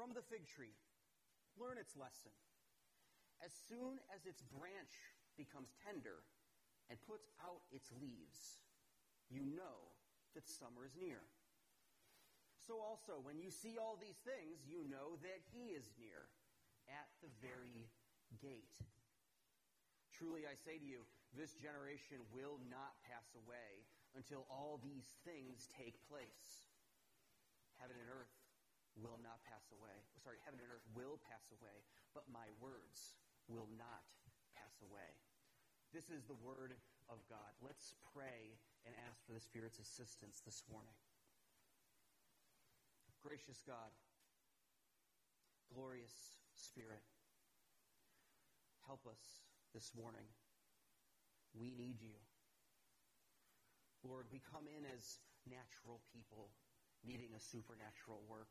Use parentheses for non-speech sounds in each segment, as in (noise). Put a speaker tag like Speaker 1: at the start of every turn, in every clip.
Speaker 1: From the fig tree, learn its lesson. As soon as its branch becomes tender and puts out its leaves, you know that summer is near. So also, when you see all these things, you know that he is near, at the very gate. Truly I say to you, this generation will not pass away until all these things take place. Heaven and earth will not pass away. Sorry, heaven and earth will pass away, but my words will not pass away. This is the word of God. Let's pray and ask for the Spirit's assistance this morning. Gracious God, glorious Spirit, help us this morning. We need you. Lord, we come in as natural people needing a supernatural work.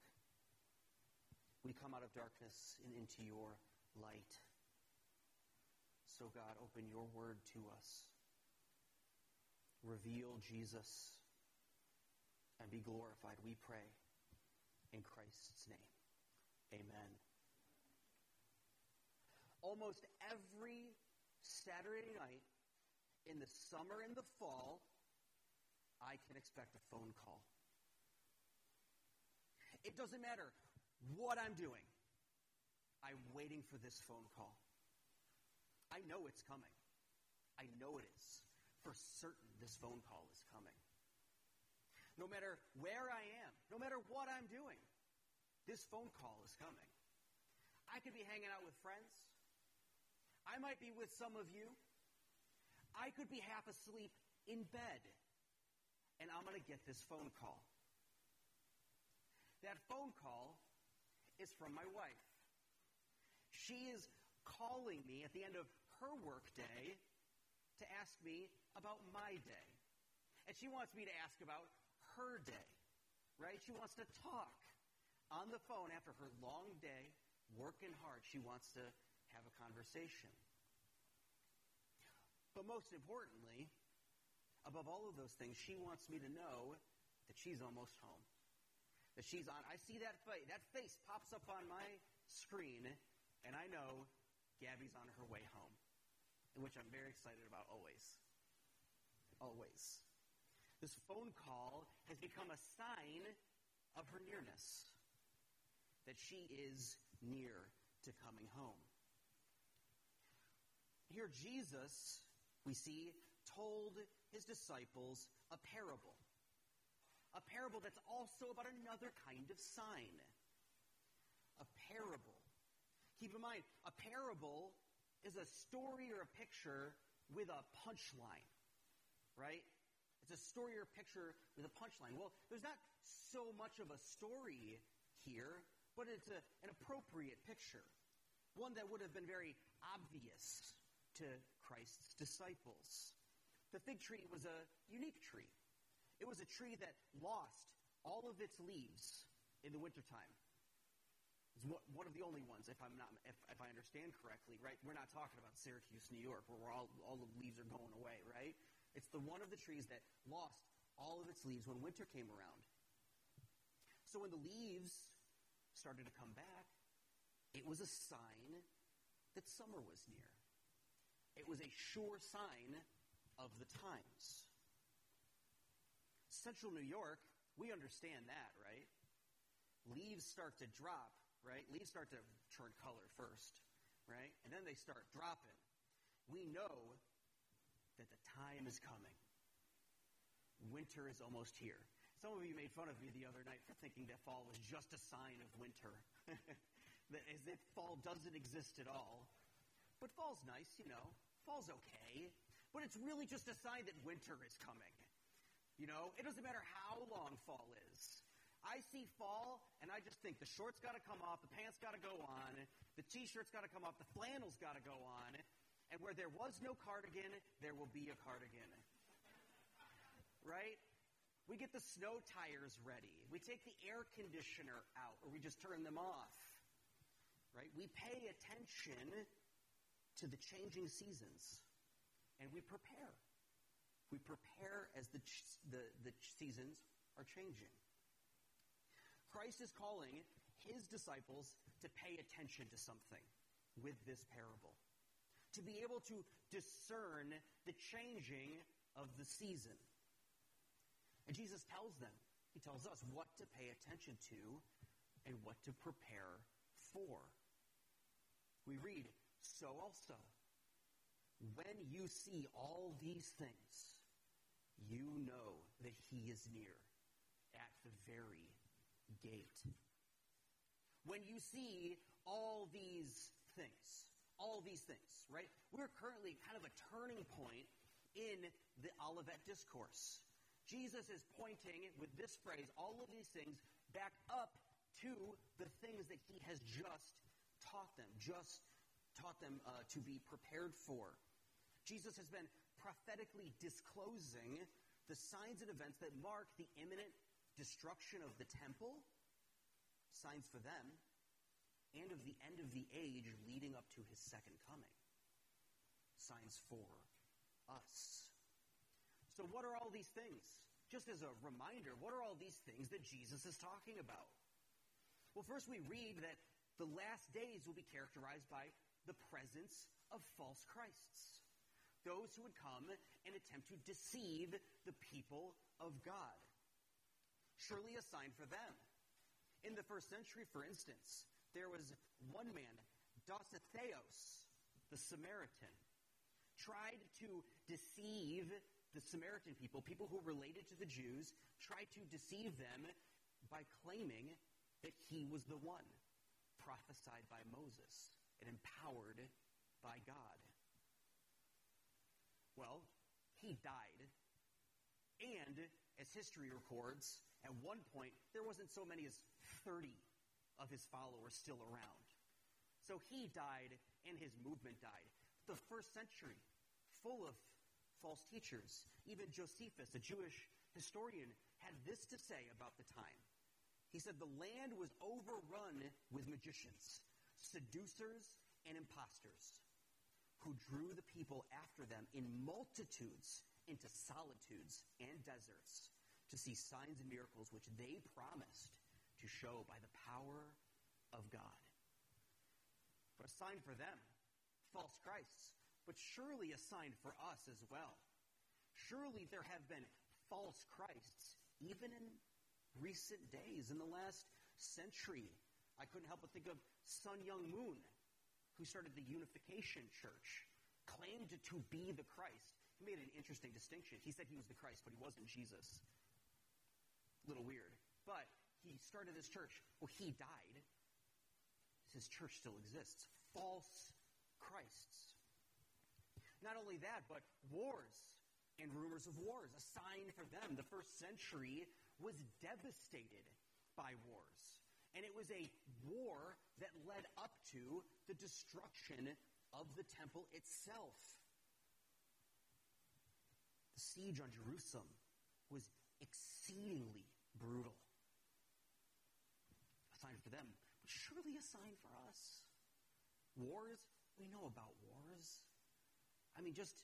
Speaker 1: We come out of darkness and into your light. So, God, open your word to us. Reveal Jesus and be glorified, we pray. In Christ's name. Amen. Almost every Saturday night in the summer and the fall, I can expect a phone call. It doesn't matter what I'm doing, I'm waiting for this phone call. I know it's coming. I know it is. For certain, this phone call is coming. No matter where I am, no matter what I'm doing, this phone call is coming. I could be hanging out with friends. I might be with some of you. I could be half asleep in bed, and I'm going to get this phone call. That phone call is from my wife. She is calling me at the end of her workday to ask me about my day. And she wants me to ask about her day, right? She wants to talk on the phone after her long day, working hard. She wants to have a conversation. But most importantly, above all of those things, she wants me to know that she's almost home. That she's on. I see that face. That face pops up on my screen, and I know Gabby's on her way home, which I'm very excited about always. Always. This phone call has become a sign of her nearness, that she is near to coming home. Here, Jesus we see, told his disciples a parable. A parable that's also about another kind of sign. A parable. Keep in mind, a parable is a story or a picture with a punchline, right? It's a story or a picture with a punchline. Well, there's not so much of a story here, but it's a, an appropriate picture. One that would have been very obvious to Christ's disciples. The fig tree was a unique tree. It was a tree that lost all of its leaves in the wintertime. It's one of the only ones, if I'm not, if, if I understand correctly, right? We're not talking about Syracuse, New York, where all, all the leaves are going away, right? It's the one of the trees that lost all of its leaves when winter came around. So when the leaves started to come back, it was a sign that summer was near. It was a sure sign of the times. Central New York, we understand that, right? Leaves start to drop, right? Leaves start to turn color first, right? And then they start dropping. We know that the time is coming. Winter is almost here. Some of you made fun of me the other night for thinking that fall was just a sign of winter, (laughs) as if fall doesn't exist at all. But fall's nice, you know. Fall's okay, but it's really just a sign that winter is coming. You know, it doesn't matter how long fall is. I see fall, and I just think the shorts got to come off, the pants got to go on, the t-shirt's got to come off, the flannel's got to go on, and where there was no cardigan, there will be a cardigan. Right? We get the snow tires ready. We take the air conditioner out, or we just turn them off. Right? We pay attention to the changing seasons. And we prepare. We prepare as the, the, the seasons are changing. Christ is calling his disciples to pay attention to something with this parable, to be able to discern the changing of the season. And Jesus tells them, he tells us what to pay attention to and what to prepare for. We read, So also, when you see all these things, you know that he is near at the very gate. When you see all these things, all these things, right? We're currently kind of a turning point in the Olivet Discourse. Jesus is pointing with this phrase, all of these things, back up to the things that he has just taught them, just taught them uh, to be prepared for. Jesus has been prophetically disclosing the signs and events that mark the imminent destruction of the temple, signs for them, and of the end of the age leading up to his second coming, signs for us. So, what are all these things? Just as a reminder, what are all these things that Jesus is talking about? Well, first we read that the last days will be characterized by the presence of false Christs. Those who would come and attempt to deceive the people of God. Surely a sign for them. In the first century, for instance, there was one man, Dositheos, the Samaritan, tried to deceive the Samaritan people, people who related to the Jews, tried to deceive them by claiming that he was the one prophesied by Moses and empowered by God. Well, he died. And as history records, at one point, there wasn't so many as 30 of his followers still around. So he died and his movement died. The first century, full of false teachers. Even Josephus, a Jewish historian, had this to say about the time. He said, The land was overrun with magicians, seducers, and impostors who drew the people after them in multitudes into solitudes and deserts to see signs and miracles which they promised to show by the power of God. But a sign for them, false Christs, but surely a sign for us as well. Surely there have been false Christs, even in recent days, in the last century. I couldn't help but think of Sun Myung Moon, who started the Unification Church, claimed to be the Christ. He made an interesting distinction. He said he was the Christ, but he wasn't Jesus. A little weird. But he started this church. Well, he died. His church still exists. False Christs. Not only that, but wars and rumors of wars, a sign for them. The first century was devastated by wars. And it was a war that led up to the destruction of the temple itself. The siege on Jerusalem was exceedingly brutal. A sign for them, but surely a sign for us. Wars, we know about wars. I mean, just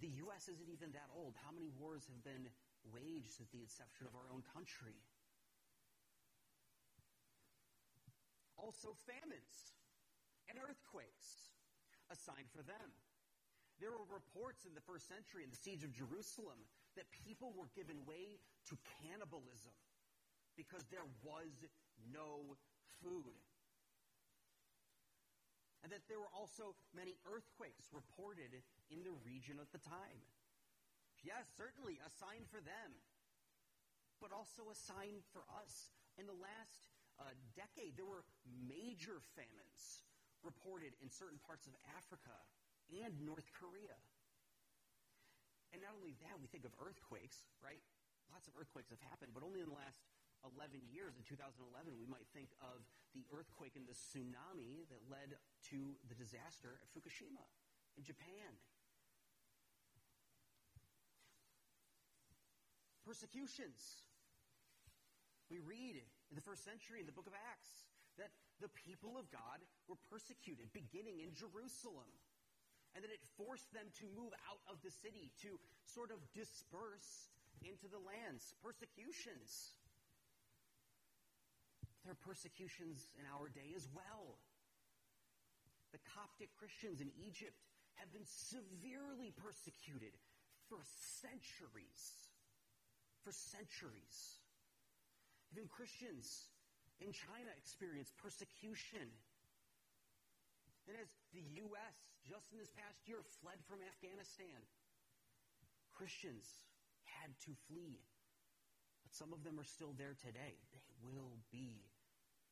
Speaker 1: the U.S. isn't even that old. How many wars have been waged since the inception of our own country? Also, famines and earthquakes, a sign for them. There were reports in the first century in the siege of Jerusalem that people were given way to cannibalism because there was no food and that there were also many earthquakes reported in the region at the time. Yes, certainly a sign for them, but also a sign for us. In the last uh, decade, there were major famines reported in certain parts of Africa and North Korea. And not only that, we think of earthquakes, right? Lots of earthquakes have happened, but only in the last 11 years, in 2011, we might think of the earthquake and the tsunami that led to the disaster at Fukushima in Japan. Persecutions. We read in the first century in the book of Acts that the people of God were persecuted beginning in Jerusalem and that it forced them to move out of the city to sort of disperse into the lands. Persecutions. There are persecutions in our day as well. The Coptic Christians in Egypt have been severely persecuted for centuries. For centuries. Even Christians in China experience persecution. And as the U.S., just in this past year, fled from Afghanistan, Christians had to flee. But some of them are still there today. They will be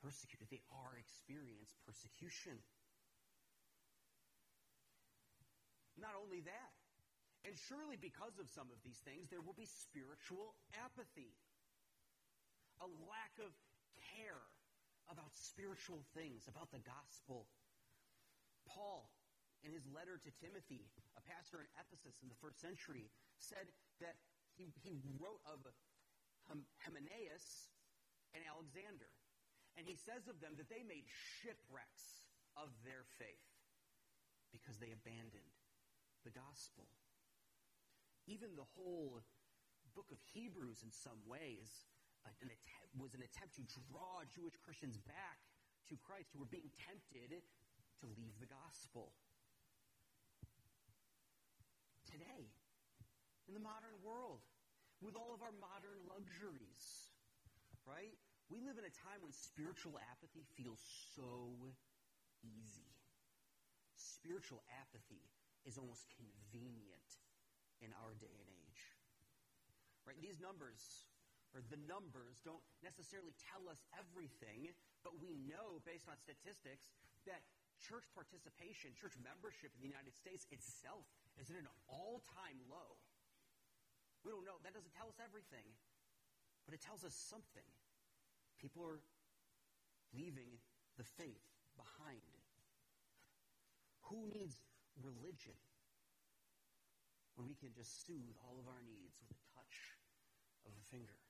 Speaker 1: persecuted. They are experiencing persecution. Not only that, and surely because of some of these things, there will be spiritual apathy, a lack of care about spiritual things, about the gospel. Paul, in his letter to Timothy, a pastor in Ephesus in the first century, said that he, he wrote of Hymenaeus and Alexander. And he says of them that they made shipwrecks of their faith because they abandoned the gospel. Even the whole book of Hebrews, in some ways, an attempt, was an attempt to draw Jewish Christians back to Christ who were being tempted to leave the gospel. Today, in the modern world, with all of our modern luxuries, right? We live in a time when spiritual apathy feels so easy. Spiritual apathy is almost convenient in our day and age. Right? These numbers, or the numbers, don't necessarily tell us everything, but we know based on statistics that church participation, church membership in the United States itself is at an all time low. We don't know. That doesn't tell us everything, but it tells us something. People are leaving the faith behind. Who needs religion when we can just soothe all of our needs with a touch of a finger.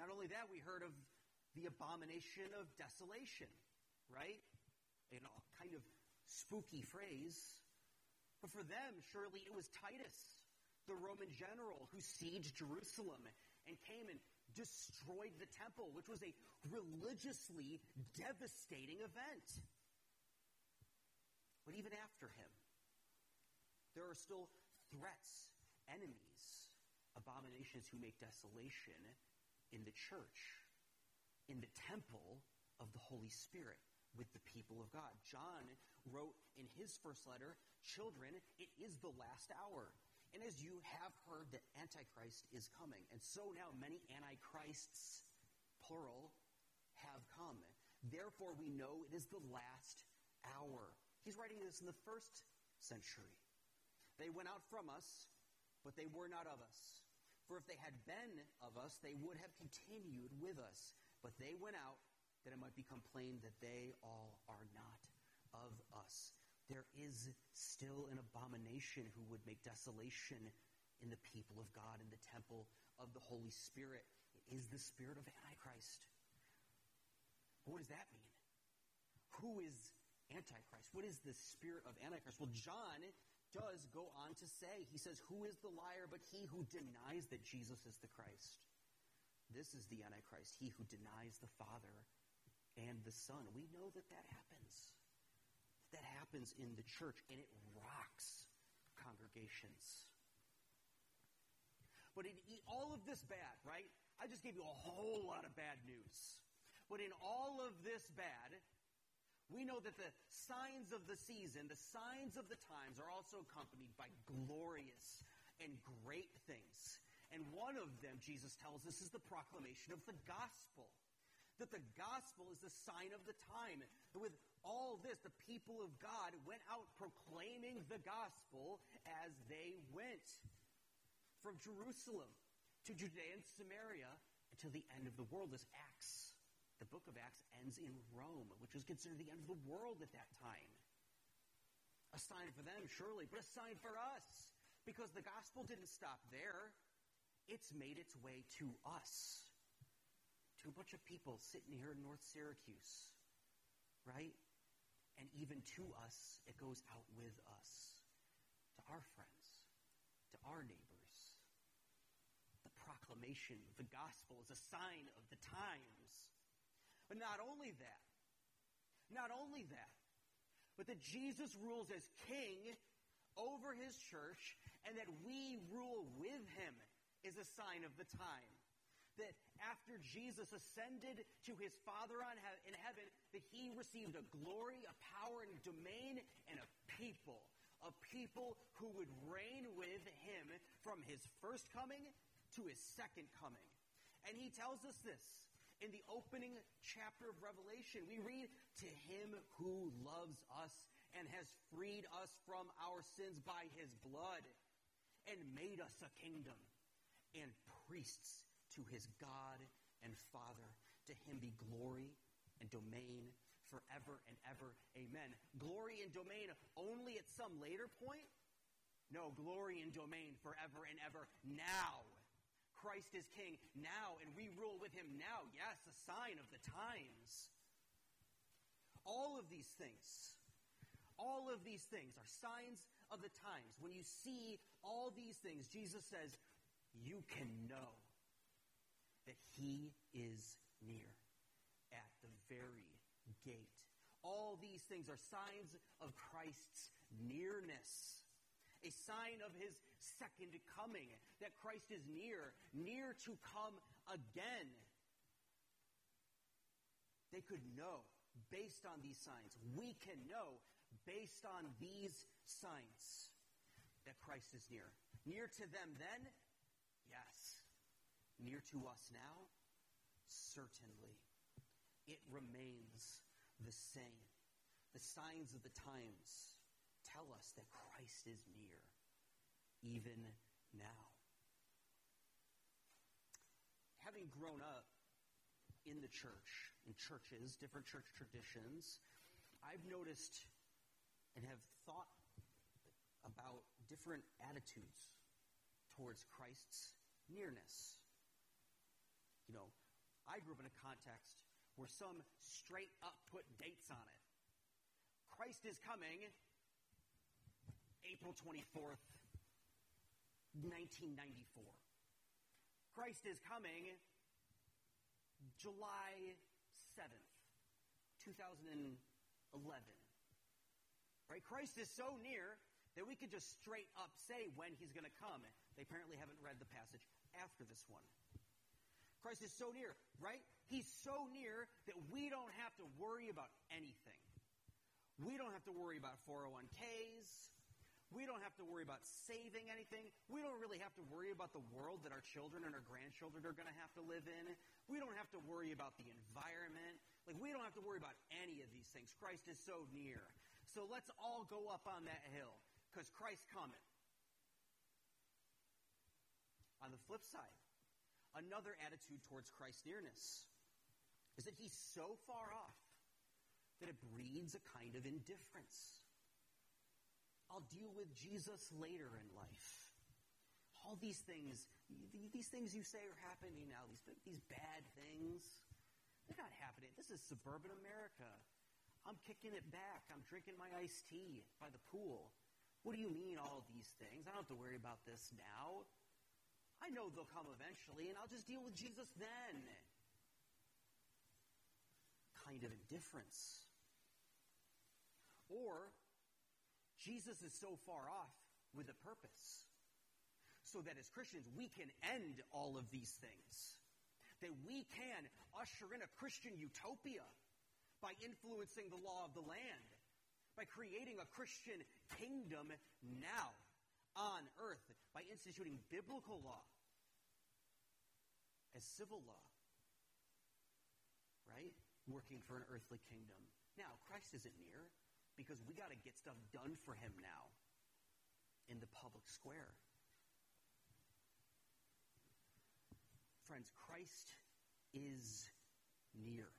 Speaker 1: Not only that, we heard of the abomination of desolation, right? You know, kind of spooky phrase. But for them, surely it was Titus, the Roman general who sieged Jerusalem and came and destroyed the temple, which was a religiously devastating event. But even after him, there are still threats, enemies, abominations who make desolation in the church, in the temple of the Holy Spirit with the people of God. John wrote in his first letter, Children, it is the last hour. And as you have heard, the Antichrist is coming. And so now many Antichrists, plural, have come. Therefore, we know it is the last hour. He's writing this in the first century. They went out from us, but they were not of us. For if they had been of us, they would have continued with us. But they went out that it might become plain that they all are not of us. There is still an abomination who would make desolation in the people of God, in the temple of the Holy Spirit. It is the spirit of Antichrist. What does that mean? Who is Antichrist. What is the spirit of Antichrist? Well, John does go on to say, he says, Who is the liar but he who denies that Jesus is the Christ? This is the Antichrist, he who denies the Father and the Son. We know that that happens. That happens in the church, and it rocks congregations. But in all of this bad, right? I just gave you a whole lot of bad news. But in all of this bad, we know that the signs of the season, the signs of the times, are also accompanied by glorious and great things. And one of them, Jesus tells us, is the proclamation of the gospel. That the gospel is the sign of the time. With all this, the people of God went out proclaiming the gospel as they went from Jerusalem to Judea and Samaria until the end of the world, as Acts the book of Acts ends in Rome, which was considered the end of the world at that time. A sign for them, surely, but a sign for us. Because the gospel didn't stop there, it's made its way to us. To a bunch of people sitting here in North Syracuse, right? And even to us, it goes out with us, to our friends, to our neighbors. The proclamation of the gospel is a sign of the times. But not only that, not only that, but that Jesus rules as king over his church and that we rule with him is a sign of the time. That after Jesus ascended to his Father in heaven, that he received a glory, a power, and a domain, and a people. A people who would reign with him from his first coming to his second coming. And he tells us this in the opening chapter of Revelation. We read, To him who loves us and has freed us from our sins by his blood and made us a kingdom and priests to his God and Father. To him be glory and domain forever and ever. Amen. Glory and domain only at some later point? No, glory and domain forever and ever now. Christ is king now, and we rule with him now. Yes, a sign of the times. All of these things, all of these things are signs of the times. When you see all these things, Jesus says, you can know that he is near at the very gate. All these things are signs of Christ's nearness a sign of his second coming, that Christ is near, near to come again. They could know based on these signs. We can know based on these signs that Christ is near. Near to them then? Yes. Near to us now? Certainly. It remains the same. The signs of the times tell us that Christ is near, even now. Having grown up in the church, in churches, different church traditions, I've noticed and have thought about different attitudes towards Christ's nearness. You know, I grew up in a context where some straight up put dates on it. Christ is coming April 24th, 1994. Christ is coming July 7th, 2011. Right? Christ is so near that we could just straight up say when he's going to come. They apparently haven't read the passage after this one. Christ is so near, right? He's so near that we don't have to worry about anything. We don't have to worry about 401ks. We don't have to worry about saving anything. We don't really have to worry about the world that our children and our grandchildren are going to have to live in. We don't have to worry about the environment. Like, we don't have to worry about any of these things. Christ is so near. So let's all go up on that hill because Christ's coming. On the flip side, another attitude towards Christ's nearness is that he's so far off that it breeds a kind of indifference. I'll deal with Jesus later in life. All these things, these things you say are happening now, these, these bad things, they're not happening. This is suburban America. I'm kicking it back. I'm drinking my iced tea by the pool. What do you mean, all these things? I don't have to worry about this now. I know they'll come eventually, and I'll just deal with Jesus then. Kind of indifference. Or Jesus is so far off with a purpose. So that as Christians, we can end all of these things. That we can usher in a Christian utopia by influencing the law of the land, by creating a Christian kingdom now on earth, by instituting biblical law as civil law. Right? Working for an earthly kingdom. Now, Christ isn't near because we got to get stuff done for him now in the public square. Friends, Christ is near.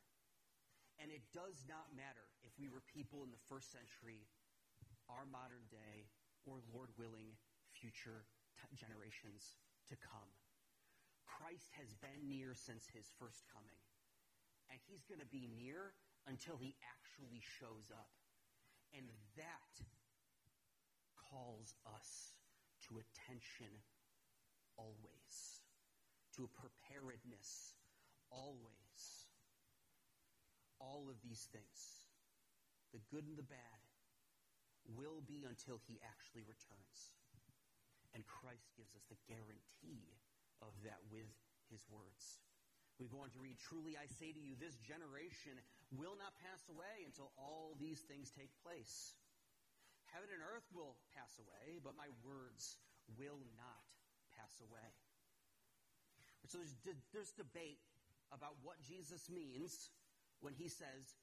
Speaker 1: And it does not matter if we were people in the first century, our modern day, or Lord willing, future t- generations to come. Christ has been near since his first coming. And he's going to be near until he actually shows up. And that calls us to attention always. to a preparedness always. All of these things, the good and the bad, will be until he actually returns. And Christ gives us the guarantee of that with his words. We go on to read, Truly I say to you, this generation will not pass away until all these things take place. Heaven and earth will pass away, but my words will not pass away. So there's, there's debate about what Jesus means when he says,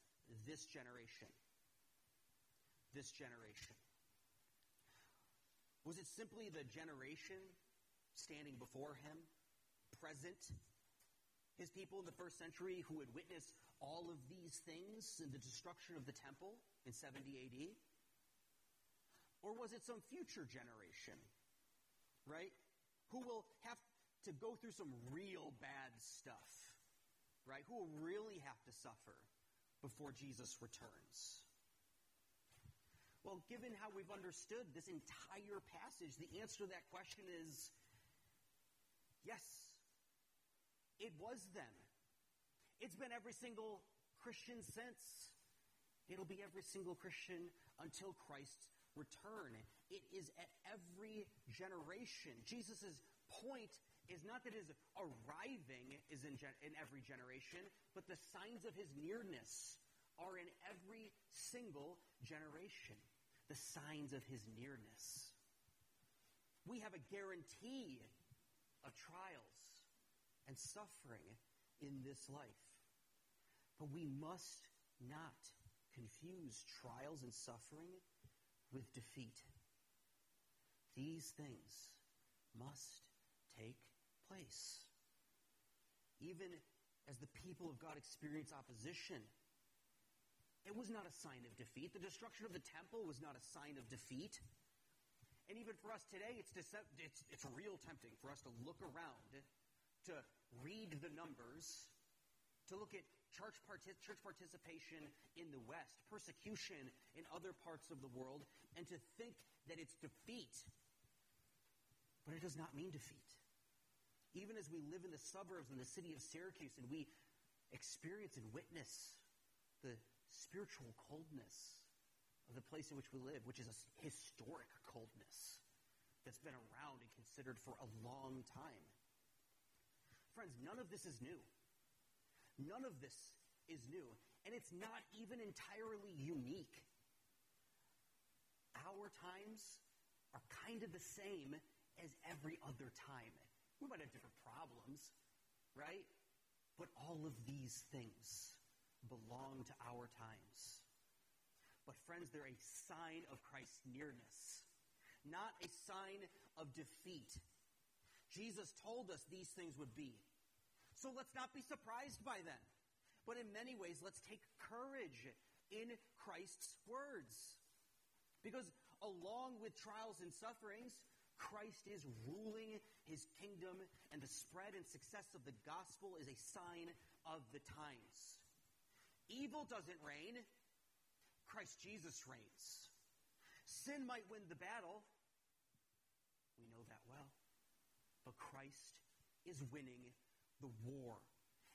Speaker 1: this generation. This generation. Was it simply the generation standing before him, present? His people in the first century who had witnessed all of these things in the destruction of the temple in 70 AD? Or was it some future generation, right? Who will have to go through some real bad stuff, right? Who will really have to suffer before Jesus returns? Well, given how we've understood this entire passage, the answer to that question is yes, it was them. It's been every single Christian since. It'll be every single Christian until Christ's return. It is at every generation. Jesus' point is not that his arriving is in, gen- in every generation, but the signs of his nearness are in every single generation. The signs of his nearness. We have a guarantee of trials and suffering in this life. But we must not confuse trials and suffering with defeat. These things must take place. Even as the people of God experience opposition, it was not a sign of defeat. The destruction of the temple was not a sign of defeat. And even for us today, it's, it's, it's real tempting for us to look around, to read the numbers, to look at church, church participation in the West, persecution in other parts of the world, and to think that it's defeat. But it does not mean defeat. Even as we live in the suburbs in the city of Syracuse and we experience and witness the spiritual coldness of the place in which we live, which is a historic coldness that's been around and considered for a long time. Friends, none of this is new. None of this is new. And it's not even entirely unique. Our times are kind of the same as every other time. We might have different problems, right? But all of these things belong to our times. But, friends, they're a sign of Christ's nearness, not a sign of defeat. Jesus told us these things would be. So let's not be surprised by them. But in many ways, let's take courage in Christ's words. Because along with trials and sufferings, Christ is ruling his kingdom, and the spread and success of the gospel is a sign of the times. Evil doesn't reign, Christ Jesus reigns. Sin might win the battle. We know that well. But Christ is winning the war.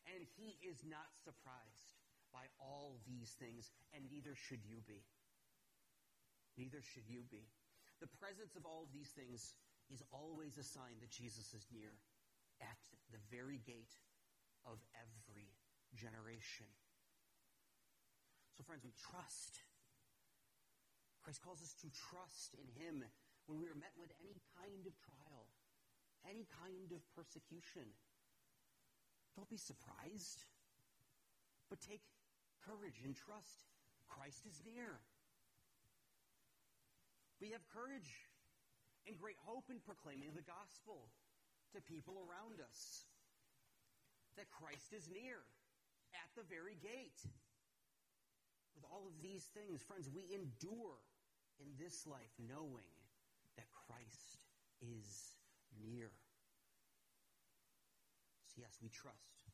Speaker 1: And he is not surprised by all these things, and neither should you be. Neither should you be. The presence of all of these things is always a sign that Jesus is near at the very gate of every generation. So, friends, we trust. Christ calls us to trust in Him when we are met with any kind of trial, any kind of persecution. Don't be surprised, but take courage and trust. Christ is near. We have courage and great hope in proclaiming the gospel to people around us. That Christ is near at the very gate. With all of these things, friends, we endure in this life knowing that Christ is near. Yes, we trust.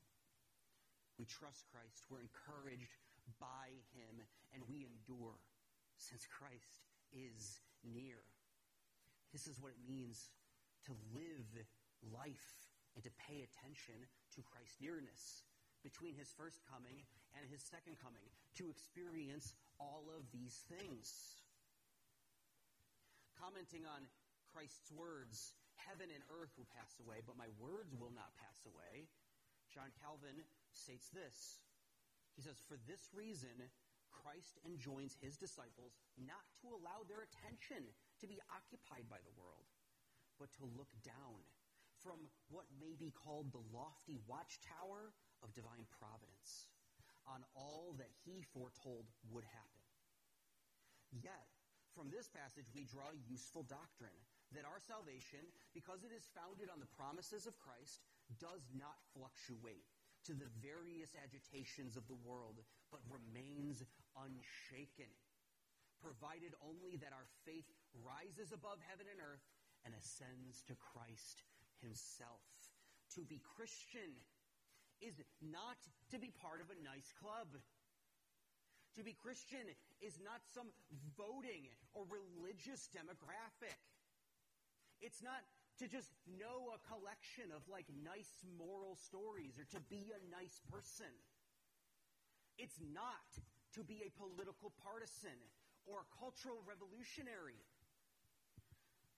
Speaker 1: We trust Christ. We're encouraged by him, and we endure since Christ is near. This is what it means to live life and to pay attention to Christ's nearness between his first coming and his second coming, to experience all of these things. Commenting on Christ's words, heaven and earth will pass away, but my words will not pass away. John Calvin states this. He says, For this reason, Christ enjoins his disciples not to allow their attention to be occupied by the world, but to look down from what may be called the lofty watchtower of divine providence on all that he foretold would happen. Yet, from this passage, we draw useful doctrine that our salvation, because it is founded on the promises of Christ, does not fluctuate to the various agitations of the world, but remains unshaken, provided only that our faith rises above heaven and earth and ascends to Christ himself. To be Christian is not to be part of a nice club. To be Christian is not some voting or religious demographic. It's not to just know a collection of like nice moral stories or to be a nice person. It's not to be a political partisan or a cultural revolutionary.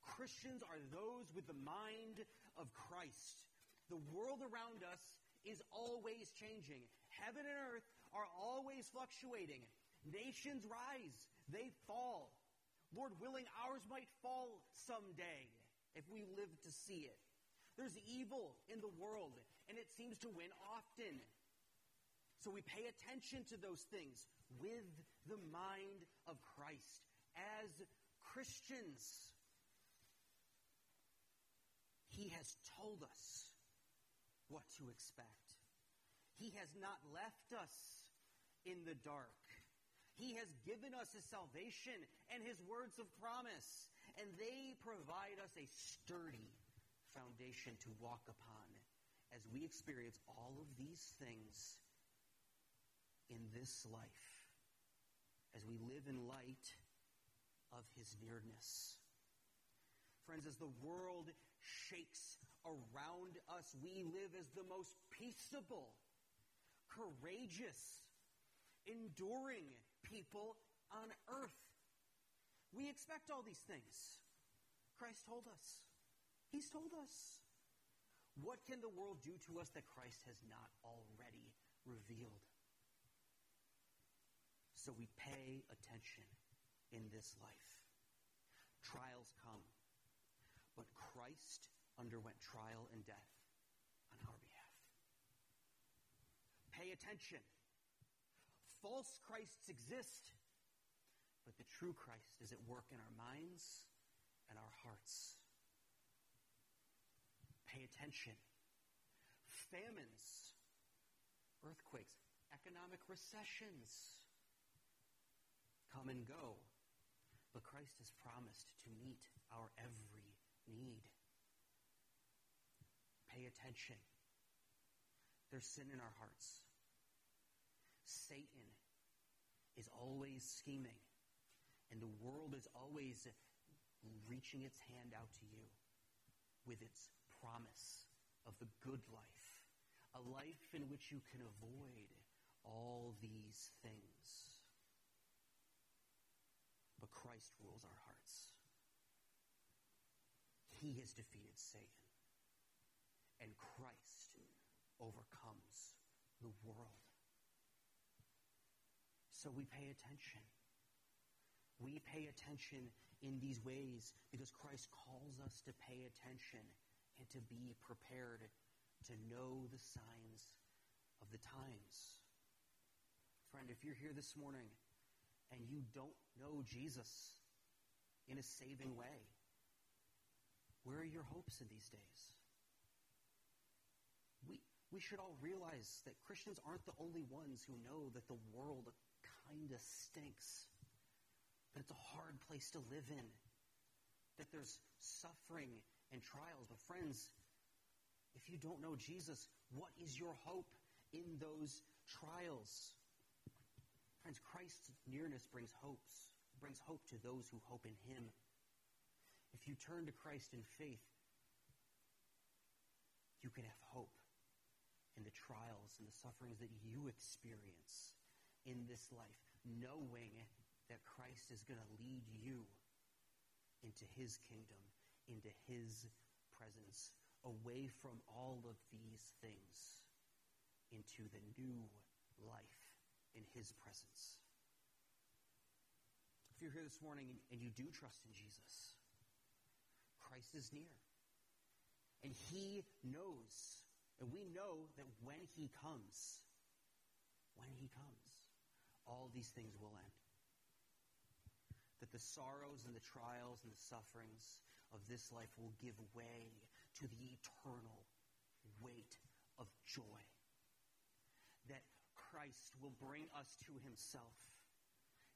Speaker 1: Christians are those with the mind of Christ. The world around us is always changing. Heaven and earth are always fluctuating. Nations rise, they fall. Lord willing, ours might fall someday if we live to see it. There's evil in the world, and it seems to win often. So we pay attention to those things with the mind of Christ as Christians. He has told us what to expect. He has not left us in the dark. He has given us his salvation and his words of promise, and they provide us a sturdy foundation to walk upon as we experience all of these things in this life, as we live in light of his nearness. Friends, as the world shakes around us, we live as the most peaceable, courageous, enduring people on earth. We expect all these things. Christ told us. He's told us. What can the world do to us that Christ has not already revealed? So we pay attention in this life. Trials come, but Christ underwent trial and death on our behalf. Pay attention. False Christs exist, but the true Christ is at work in our minds and our hearts. Pay attention. Famines, earthquakes, economic recessions come and go, but Christ has promised to meet our every need pay attention. There's sin in our hearts. Satan is always scheming, and the world is always reaching its hand out to you with its promise of the good life, a life in which you can avoid all these things. But Christ rules our hearts. He has defeated Satan and Christ overcomes the world. So we pay attention. We pay attention in these ways because Christ calls us to pay attention and to be prepared to know the signs of the times. Friend, if you're here this morning and you don't know Jesus in a saving way, where are your hopes in these days? we we should all realize that Christians aren't the only ones who know that the world kind of stinks, that it's a hard place to live in, that there's suffering and trials. But, friends, if you don't know Jesus, what is your hope in those trials? Friends, Christ's nearness brings hopes, brings hope to those who hope in him. If you turn to Christ in faith, you can have hope in the trials and the sufferings that you experience in this life, knowing that Christ is going to lead you into his kingdom, into his presence, away from all of these things, into the new life in his presence. If you're here this morning and you do trust in Jesus, Christ is near. And he knows, and we know that when he comes, when he comes, all these things will end. That the sorrows and the trials and the sufferings of this life will give way to the eternal weight of joy. That Christ will bring us to himself.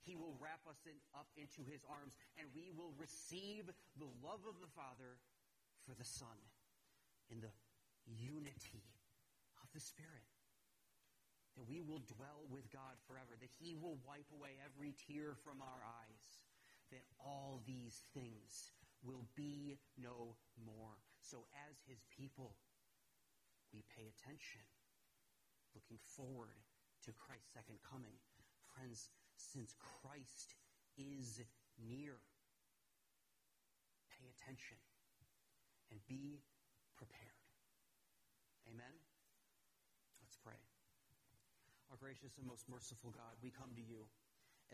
Speaker 1: He will wrap us in, up into his arms, and we will receive the love of the Father for the Son in the unity of the Spirit. That we will dwell with God forever, that He will wipe away every tear from our eyes, that all these things will be no more. So, as His people, we pay attention, looking forward to Christ's second coming. Friends, since Christ is near, pay attention and be prepared. Amen? Let's pray. Our gracious and most merciful God, we come to you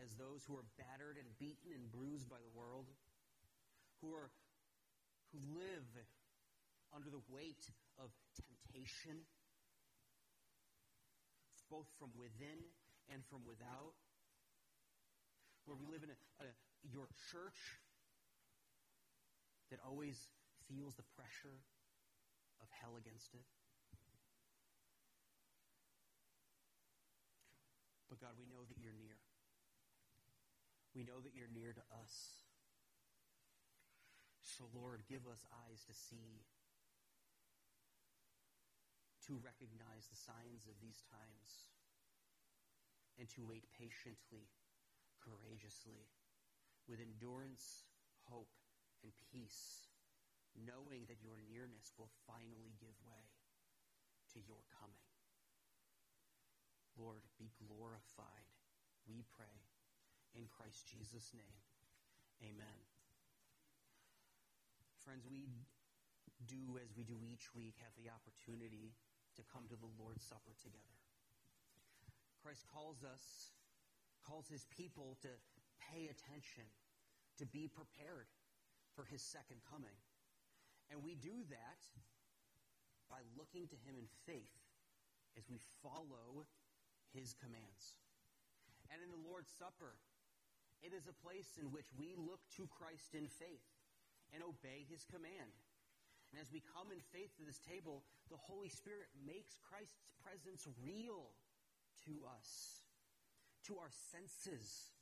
Speaker 1: as those who are battered and beaten and bruised by the world, who are who live under the weight of temptation, both from within and from without. Where we live in a, a, your church that always feels the pressure of hell against it. But God, we know that you're near. We know that you're near to us. So, Lord, give us eyes to see, to recognize the signs of these times, and to wait patiently, courageously, with endurance, hope, and peace knowing that your nearness will finally give way to your coming. Lord, be glorified, we pray, in Christ Jesus' name. Amen. Friends, we do as we do each week have the opportunity to come to the Lord's Supper together. Christ calls us, calls his people to pay attention, to be prepared for his second coming. And we do that by looking to him in faith as we follow his commands. And in the Lord's Supper, it is a place in which we look to Christ in faith and obey his command. And as we come in faith to this table, the Holy Spirit makes Christ's presence real to us, to our senses,